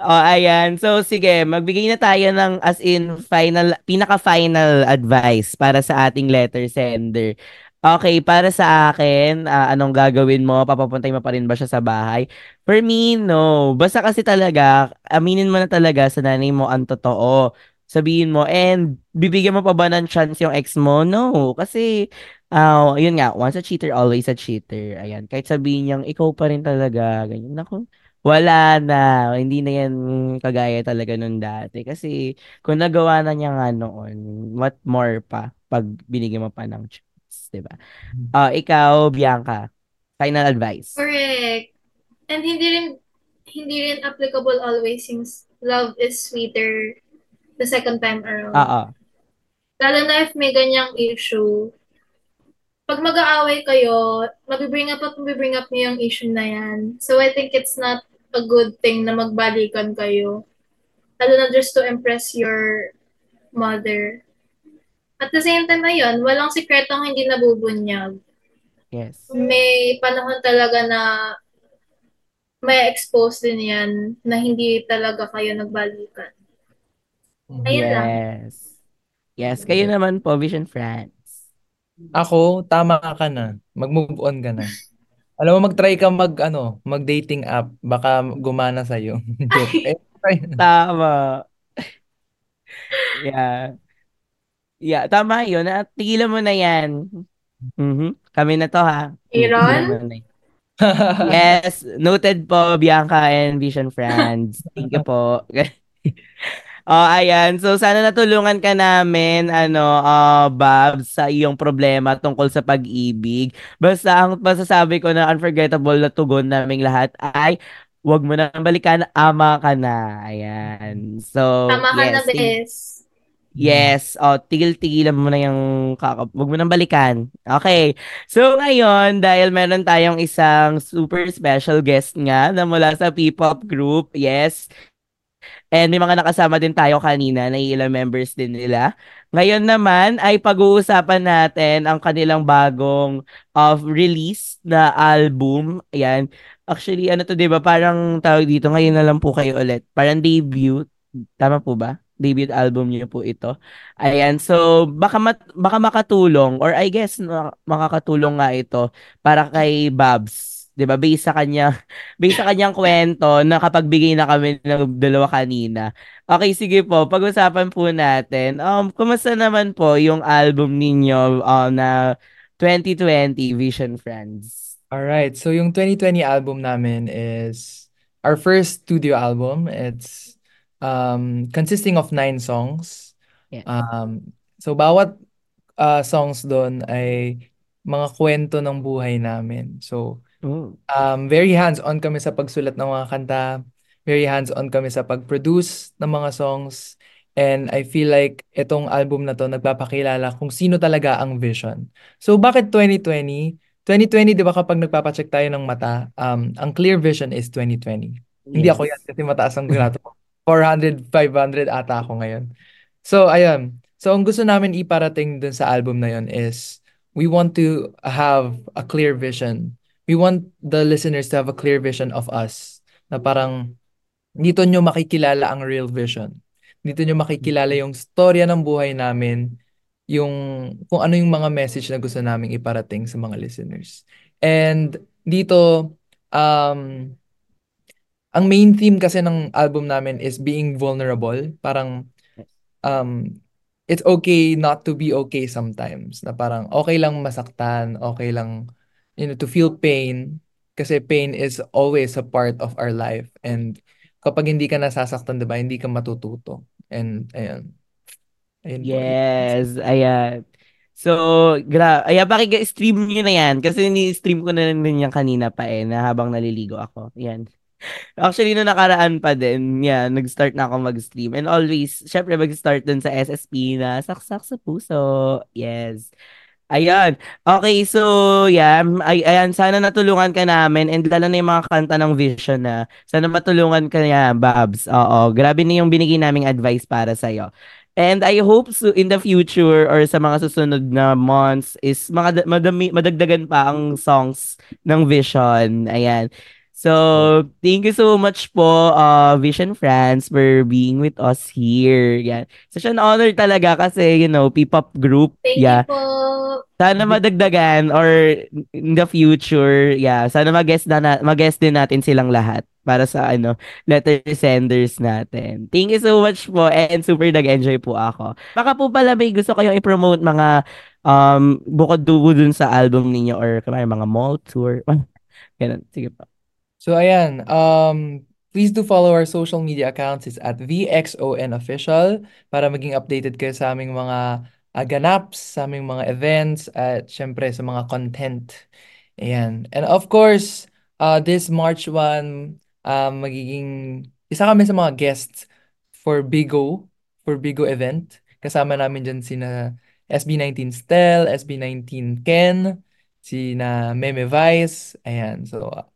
Oh, ayan. So, sige, magbigay na tayo ng as in final, pinaka-final advice para sa ating letter sender. Okay, para sa akin, ah, anong gagawin mo? Papapuntay mo pa rin ba siya sa bahay? For me, no. Basta kasi talaga, aminin mo na talaga sa nanay mo ang totoo. Sabihin mo, and bibigyan mo pa ba ng chance yung ex mo? No. Kasi, ah, yun nga, once a cheater, always a cheater. Ayan, kahit sabihin niyang, ikaw pa rin talaga. Ganyan. Naku, wala na. Hindi na yan kagaya talaga nun dati. Kasi kung nagawa na niya nga noon, what more pa pag binigyan mo pa ng chance, di ba? Ah, ikaw, Bianca, final advice. Correct. And hindi rin, hindi rin applicable always since love is sweeter the second time around. Oo. Lalo na if may ganyang issue, pag mag-aaway kayo, mabibring up at mabibring up niyo yung issue na yan. So I think it's not a good thing na magbalikan kayo. Lalo na just to impress your mother. At the same time na yun, walang sikretong hindi nabubunyag. Yes. May panahon talaga na may expose din yan na hindi talaga kayo nagbalikan. Ayun lang. Yes. Yes, kayo naman po, Vision Friends. Ako, tama ka na. Mag-move on ka na. Alam mo, mag-try ka mag, ano, mag-dating app. Baka gumana sa'yo. Eh, try. Tama. Yeah. Yeah, tama yun. Ah, Tigilan mo na yan. Mhm. Kami na to ha. Aaron? Yes, noted po, Bianca and Vision Friends. Thank you po. Oh, ayan. So, sana natulungan ka namin, ano, uh, Babs, sa iyong problema tungkol sa pag-ibig. Basta ang masasabi ko na unforgettable na tugon naming lahat ay wag mo na balikan, ama ka na. Ayan. So, Tama ka yes. na, bes. Yes. O, tigil-tigilan mo na yung kaka... Huwag mo nang balikan. Okay. So, ngayon, dahil meron tayong isang super special guest nga na mula sa P-pop group. Yes. And may mga nakasama din tayo kanina na ilang members din nila. Ngayon naman ay pag-uusapan natin ang kanilang bagong of release na album. Ayan. Actually, ano to, 'di ba? Parang tawag dito ngayon na lang po kayo ulit. Parang debut. Tama po ba? Debut album niyo po ito. Ayan. So, baka mat- baka makatulong or I guess na- makakatulong nga ito para kay Babs. 'Di ba? Based sa kanya based sa kanyang kwento, nakapagbigay na kami ng dalawa kanina. Okay, sige po. Pag-usapan po natin. Um, kumusta naman po yung album ninyo uh, na 2020 Vision Friends? Alright, so yung 2020 album namin is our first studio album. It's um, consisting of nine songs. Yes. Um, so bawat uh, songs doon ay mga kwento ng buhay namin. So Oh. um, very hands-on kami sa pagsulat ng mga kanta. Very hands-on kami sa pag-produce ng mga songs. And I feel like itong album na to nagpapakilala kung sino talaga ang Vision. So bakit 2020? 2020, di ba kapag nagpapacheck tayo ng mata, um, ang clear vision is 2020. Hindi ako yan kasi mataas ang grado ko. 400, 500 ata ako ngayon. So, ayun. So, ang gusto namin iparating dun sa album na yun is we want to have a clear vision. We want the listeners to have a clear vision of us. Na parang dito nyo makikilala ang real vision. Dito nyo makikilala yung storya ng buhay namin, yung kung ano yung mga message na gusto naming iparating sa mga listeners. And dito, um, ang main theme kasi ng album namin is being vulnerable. Parang, um, it's okay not to be okay sometimes. Na parang okay lang masaktan, okay lang, you know, to feel pain. Kasi pain is always a part of our life. And kapag hindi ka nasasaktan, di ba, hindi ka matututo. And, ayun. Ayun. Yes, ayan. So, gra ayan, pakika-stream nyo na yan. Kasi ni-stream ko na rin yan kanina pa eh, na habang naliligo ako. Yan. Actually, no nakaraan pa din, yan, nag-start na ako mag-stream. And always, syempre, mag-start dun sa SSP na saksak sa puso. Yes. Ayan. Okay, so, yeah. Ay, ayan, sana natulungan ka namin and lalo na yung mga kanta ng Vision na sana matulungan ka niya, Babs. Oo, grabe na yung binigay naming advice para sa'yo. And I hope so in the future or sa mga susunod na months is mga madami, madagdagan pa ang songs ng Vision. Ayan. So, thank you so much po, uh, Vision France, for being with us here. Yan. Such an honor talaga kasi, you know, P-pop group. Thank yeah. you po. Sana madagdagan or in the future, yeah, sana mag-guest na, na mag-guest din natin silang lahat para sa ano, letter senders natin. Thank you so much po and super nag-enjoy po ako. Baka po pala may gusto kayong i-promote mga um bukod dugo dun sa album ninyo or kamay mga mall tour. Ganun. Sige po. So ayan, um, please do follow our social media accounts. It's at VXON Official para maging updated kayo sa aming mga uh, ganaps, sa aming mga events, at syempre sa mga content. Ayan. And of course, uh, this March 1, um, magiging isa kami sa mga guests for Bigo, for Bigo event. Kasama namin dyan sina SB19 Stel, SB19 Ken, sina Meme Vice. Ayan. So,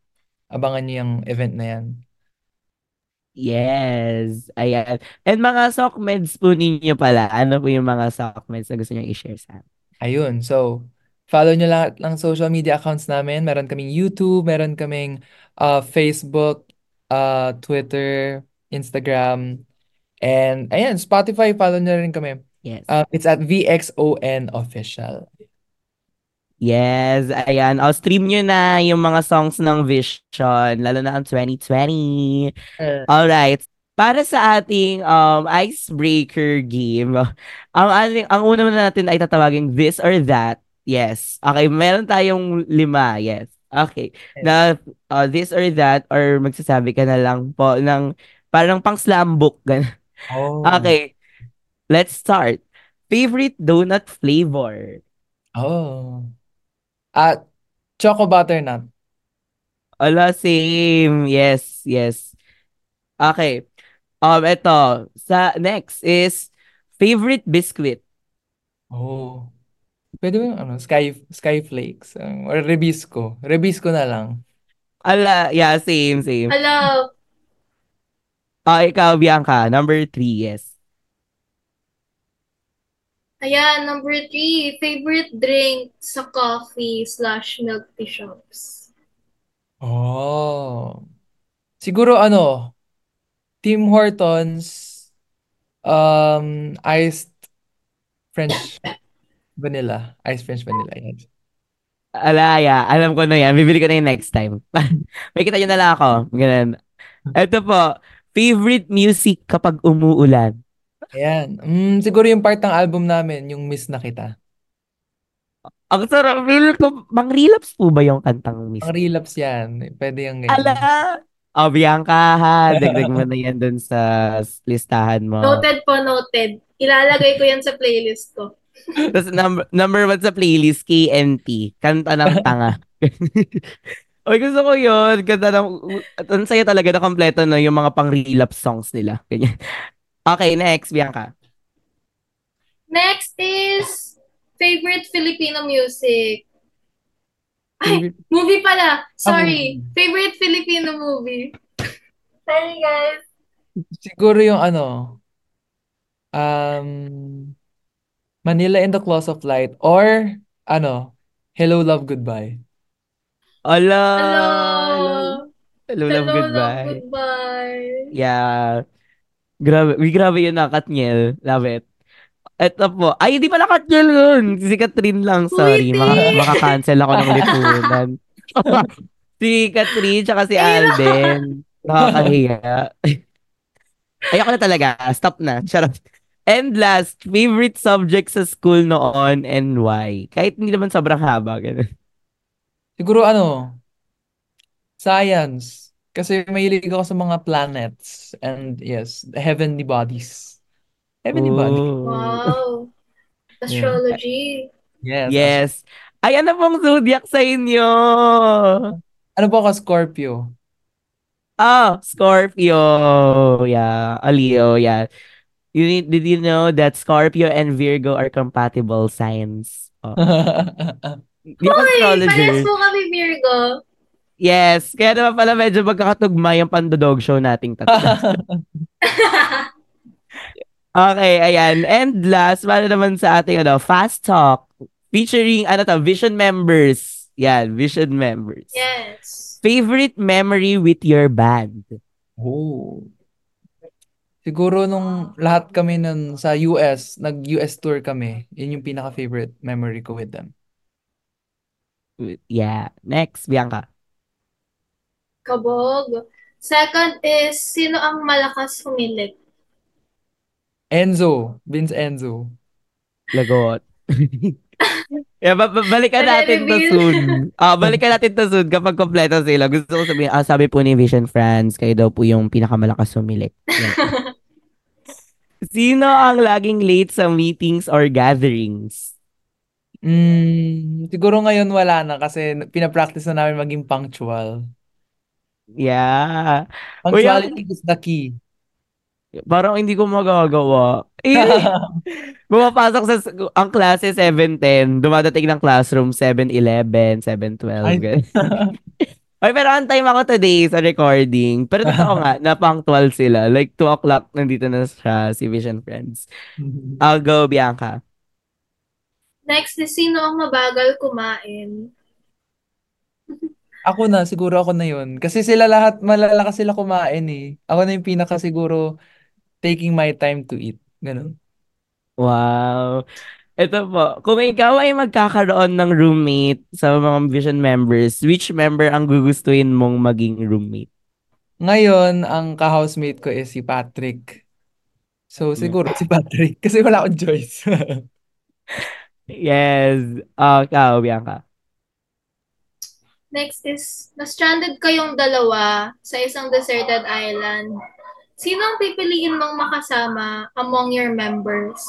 abangan niyo yung event na yan. Yes. Ayan. And mga sockmeds po ninyo pala. Ano po yung mga sockmeds na gusto niyo i-share sa amin? Ayun. So, follow nyo lahat ng social media accounts namin. Meron kaming YouTube, meron kaming uh, Facebook, uh, Twitter, Instagram, and ayan, Spotify, follow nyo rin kami. Yes. Uh, it's at VXON Official. Yes, ayan. O, stream nyo na yung mga songs ng Vision, lalo na ang 2020. Uh, Alright. Para sa ating um, icebreaker game, ang, ating, ang una na natin ay tatawagin this or that. Yes. Okay, meron tayong lima. Yes. Okay. Na uh, this or that or magsasabi ka na lang po ng parang pang slam book. Ganun. oh. Okay. Let's start. Favorite donut flavor? Oh. At choco butternut. Ala, same. Yes, yes. Okay. Um, ito. Sa next is favorite biscuit. Oh. Pwede ba yung ano, sky, sky flakes um, or rebisco. Rebisco na lang. Ala, yeah, same, same. Hello. Ah, ikaw, Bianca. Number three, yes. Ayan, number three, favorite drink sa coffee slash milk tea shops. Oh. Siguro ano, Tim Hortons um iced French vanilla. Iced French vanilla. Yan. Ala, yeah. Alam ko na yan. Bibili ko na yun next time. May kita nyo na lang ako. Ganun. Ito po. Favorite music kapag umuulan. Ayan. Mm, siguro yung part ng album namin, yung Miss na Kita. Ang sarap. Feel ko, mang relapse po ba yung kantang Miss? Ang relapse yan. Pwede yung ganyan. Ala! Oh, Bianca, ha. Dagdag mo na yan dun sa listahan mo. Noted po, noted. Ilalagay ko yan sa playlist ko. Tapos number, number one sa playlist, KNT. Kanta ng tanga. Oy, gusto ko yun. Ganda ng, ang saya talaga na kompleto no, yung mga pang relapse songs nila. Ganyan. Okay, next, Bianca. Next is favorite Filipino music. Ay, Favorite- movie pala. Sorry. movie. Favorite Filipino movie. Sorry, guys. Siguro yung ano, um, Manila in the Claws of Light or ano, Hello Love Goodbye. Ala! Hello. Hello, love, Hello, goodbye. goodbye. Yeah. Grabe, uy, grabe yun na, Katniel. Love it. Ito po. Ay, hindi pala Katniel yun. Si Catherine lang, sorry. Uy, Maka, maka-cancel ako ng lipunan. si Catherine, tsaka si. Alden. Nakakahiya. Ayoko na talaga. Stop na. Charot. And last, favorite subject sa school noon and why? Kahit hindi naman sobrang haba. Ganun. Siguro ano, science. Kasi mahilig ako sa mga planets and yes, the heavenly bodies. Heavenly bodies. Oh. Wow. Astrology. Yes. Yes. Ay, ano pong zodiac sa inyo? Ano po ako, Scorpio? Ah, Scorpio. Yeah. A Leo, yeah. You need, did you know that Scorpio and Virgo are compatible signs? Oh. Astrologer. parehas po kami Virgo. Yes. Kaya naman pala medyo magkakatugma yung pandodog show nating tatlo. Okay, ayan. And last, para naman sa ating ano, Fast Talk. Featuring, ano to, Vision members. Yan, Vision members. yes. Favorite memory with your band? Oh. Siguro nung lahat kami nun sa US, nag-US tour kami, yun yung pinaka-favorite memory ko with them. Yeah. Next, Bianca. Kabog. Second is, sino ang malakas humilik? Enzo, Vince Enzo. Lagot. yeah, ba- ba- balikan natin to soon. Ah, balikan natin to soon kapag kompleto sila. Gusto ko sabihin, ah, sabi po ni Vision Friends, kayo daw po yung pinakamalakas sumilik. Yan. Sino ang laging late sa meetings or gatherings? Mm, siguro ngayon wala na kasi pinapractice na namin maging punctual. Yeah. Punctuality is the key. Parang hindi ko magagawa. Eh, Bumapasok sa ang klase 7:10, dumadating ng classroom 7:11, 7:12. Ay. pero on time ako today sa recording. Pero totoo nga, na punctual sila. Like 2 o'clock, nandito na siya, si Vision Friends. I'll go, Bianca. Next is, sino ang mabagal kumain? Ako na, siguro ako na yun. Kasi sila lahat, malalakas sila kumain eh. Ako na yung pinaka siguro taking my time to eat. Ganun. Wow. Ito po, kung ikaw ay magkakaroon ng roommate sa mga Vision members, which member ang gugustuhin mong maging roommate? Ngayon, ang ka-housemate ko is si Patrick. So, siguro si Patrick. Kasi wala akong choice. Yes. Ah, ikaw, Bianca. Next is, na-stranded kayong dalawa sa isang deserted island. Sino ang pipiliin mong makasama among your members?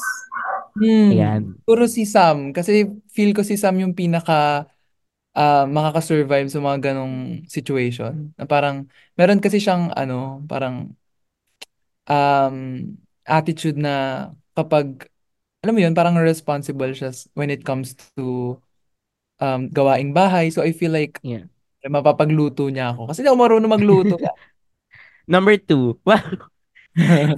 Hmm. Ayan. Siguro si Sam. Kasi feel ko si Sam yung pinaka ah, makakasurvive sa mga ganong situation. Na parang, meron kasi siyang ano, parang um, attitude na kapag, alam mo yun, parang responsible siya when it comes to um, gawaing bahay. So I feel like Yeah. mapapagluto niya ako. Kasi di ako marunong magluto. Number two. Well,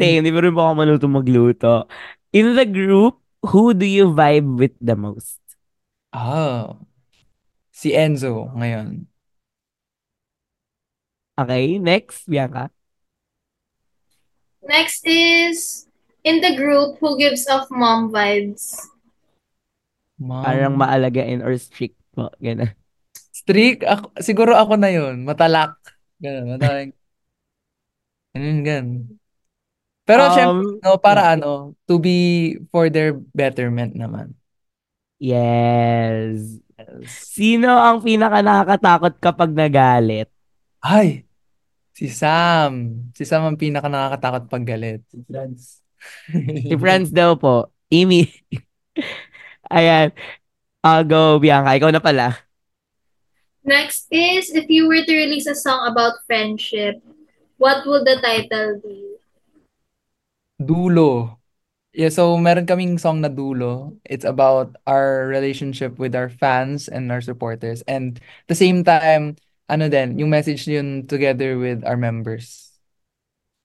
same. Di ba rin po ako maluto magluto. In the group, who do you vibe with the most? Ah, si Enzo ngayon. Okay, next, Bianca. Next is, in the group, who gives off mom vibes? Mom. Parang maalagain or strict po. Ganun. Strict? Ako, siguro ako na yun. Matalak. Ganun, matalang. Ganun, ganun. Pero Um, syempre, no, para ano, to be for their betterment naman. Yes. Yes. Sino ang pinaka nakakatakot kapag nagalit? Ay, si Sam. Si Sam ang pinaka nakakatakot pag galit. Si Franz. Si Franz daw po. Amy. Ayan. I'll go, Bianca. Ikaw na pala. Next is, if you were to release a song about friendship, what would the title be? Dulo. Yeah, so meron kaming song na Dulo. It's about our relationship with our fans and our supporters. And at the same time, ano din, yung message yun together with our members.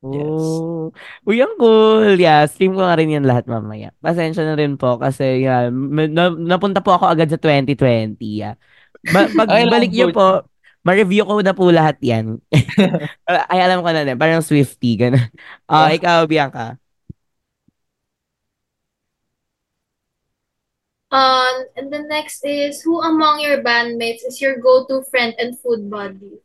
Yes. Oh. Uy, ang cool. Yeah, stream ko nga rin yan lahat mamaya. Pasensya na rin po kasi yeah, na- napunta po ako agad sa 2020. Yeah. Ba- pag Okay lang, balik niyo po, ma-review ko na po lahat yan. Ay, alam ko na din. Parang Swifty. Ganun. Ah, ikaw, Bianca. Um, and the next is, who among your bandmates is your go-to friend and food buddy?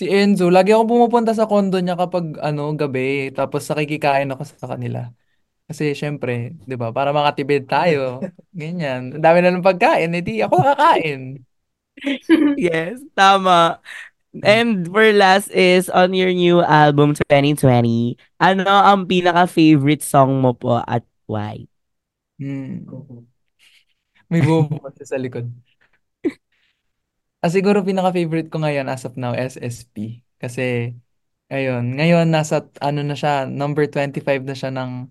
Si Enzo, lagi ako pumupunta sa condo niya kapag ano, gabi, tapos nakikikain ako sa kanila. Kasi syempre, 'di ba, para makatipid tayo. Ganyan. Ang dami na ng pagkain, edi ako kakain. Yes, tama. And for last is on your new album 2020, ano ang pinaka-favorite song mo po at why? Hmm. May bumubukas sa likod. Ah, siguro pinaka-favorite ko ngayon as of now, SSP. Kasi, ayun, ngayon nasa, ano na siya, number 25 na siya ng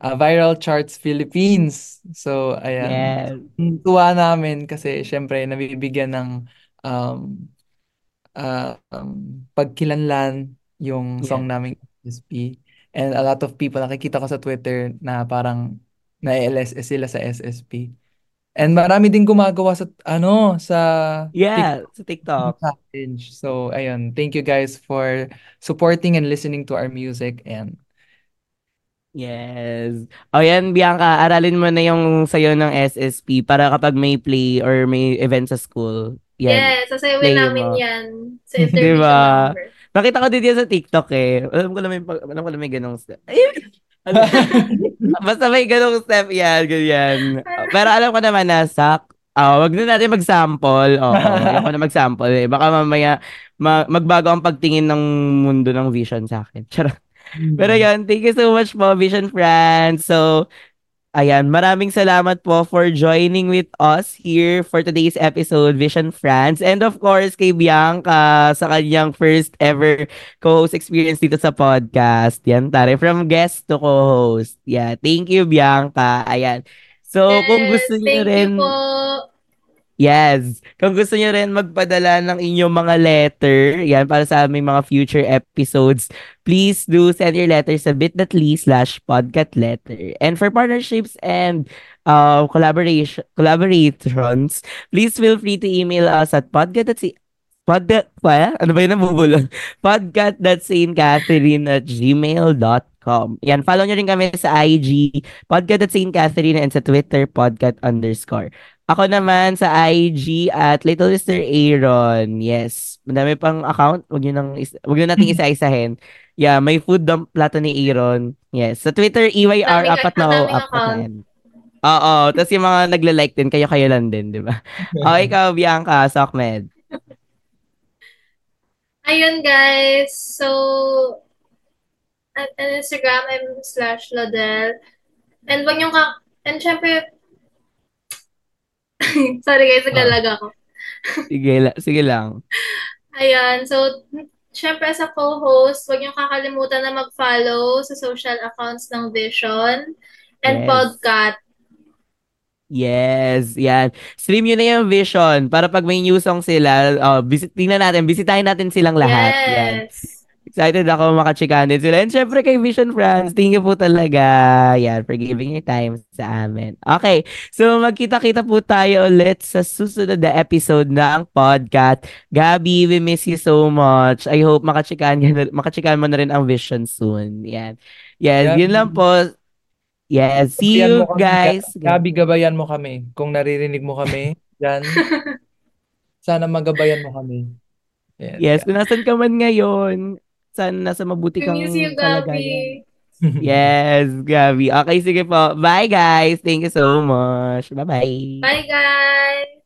ah, Viral Charts Philippines. So, ayan. Yes. Ang Tuwa namin kasi, syempre, nabibigyan ng um, ah, um, pagkilanlan yung Yeah. song naming SSP. And a lot of people, nakikita ko sa Twitter na parang na-LSS sila sa SSP. And marami din gumagawa sa ano sa Yeah, sa TikTok. challenge. So ayun, thank you guys for supporting and listening to our music and Yes. O yan, Bianca, aralin mo na yung sayo ng SSP para kapag may play or may event sa school. Yan. Yes, sasayawin namin mo. yan sa intermission Diba? number. Nakita ko din yan sa TikTok eh. Alam ko na may, alam ko na may ganong step. Ayun. Ano? Basta may ganong step yan, ganyan. Pero alam ko naman na sak. Ah, wag na natin mag-sample. Oo, ayoko na mag-sample eh. Baka mamaya ma- magbago ang pagtingin ng mundo ng vision sa akin. Charot. Pero yan, thank you so much po, Vision Friends. So, ayan, maraming salamat po for joining with us here for today's episode, Vision Friends. And of course, kay Bianca sa kanyang first ever co-host experience dito sa podcast. Yan, tare, from guest to co-host. Yeah, thank you, Bianca. Ayan. So, kung gusto Yes, niyo thank rin... you po. Yes. Kung gusto niyo rin magpadala ng inyong mga letter, yan, para sa aming mga future episodes, please do send your letter sa bit.ly slash podcastletter. And for partnerships and uh, collaboration collaborations, please feel free to email us at podcast Podgat, pa? Ano ba yun nabubulong? Podgat.saintcatherine at gmail.com. Yan, follow nyo rin kami sa IG, podgat.saintcatherine and sa Twitter, podgat underscore. Ako naman sa IG at Little Mr. Aaron. Yes. Madami pang account. Huwag nyo, nang is- wag nyo nating isa-isahin. Yeah, may food dump plato ni Aaron. Yes. Sa Twitter, EYR, Daming- apat na o, apat na yan. Oo. Tapos yung mga nagla-like din, kayo-kayo lang din, di ba? O, ikaw, Bianca, Sokmed. Ayun, guys. So, at Instagram, I'm slash Ladel. And wag niyong ka... And syempre... Sorry guys, naglalag ako. Sige, la- sige lang. Ayan. So, syempre sa co-host, wag niyong kakalimutan na mag-follow sa social accounts ng Vision and Yes. Podcat. Yes, yan. Stream nyo na yung Vision para pag may new song sila, oh, visit, tingnan natin, bisitahin natin silang lahat. Yan. Yes. Excited ako makachikan din sila. And syempre kay Vision Friends, thank you po talaga. Yan, for giving your time sa amin. Okay, so magkita-kita po tayo ulit sa susunod na episode ng podcast. Gabi, we miss you so much. I hope makachikan, makachikan mo na rin ang Vision soon. Yan. Yes, Gabi. yun lang po. Yes, see you kami, guys. Ga- Gabi, gabayan mo kami. Kung naririnig mo kami, dyan, sana magabayan mo kami. Yan, Yes, kung nasan ka man ngayon, sana nasa mabuti kang miss you, kalagayan. Gabi. Yes, Gabi. Okay, sige po. Bye, guys. Thank you so much. Bye-bye. Bye, guys!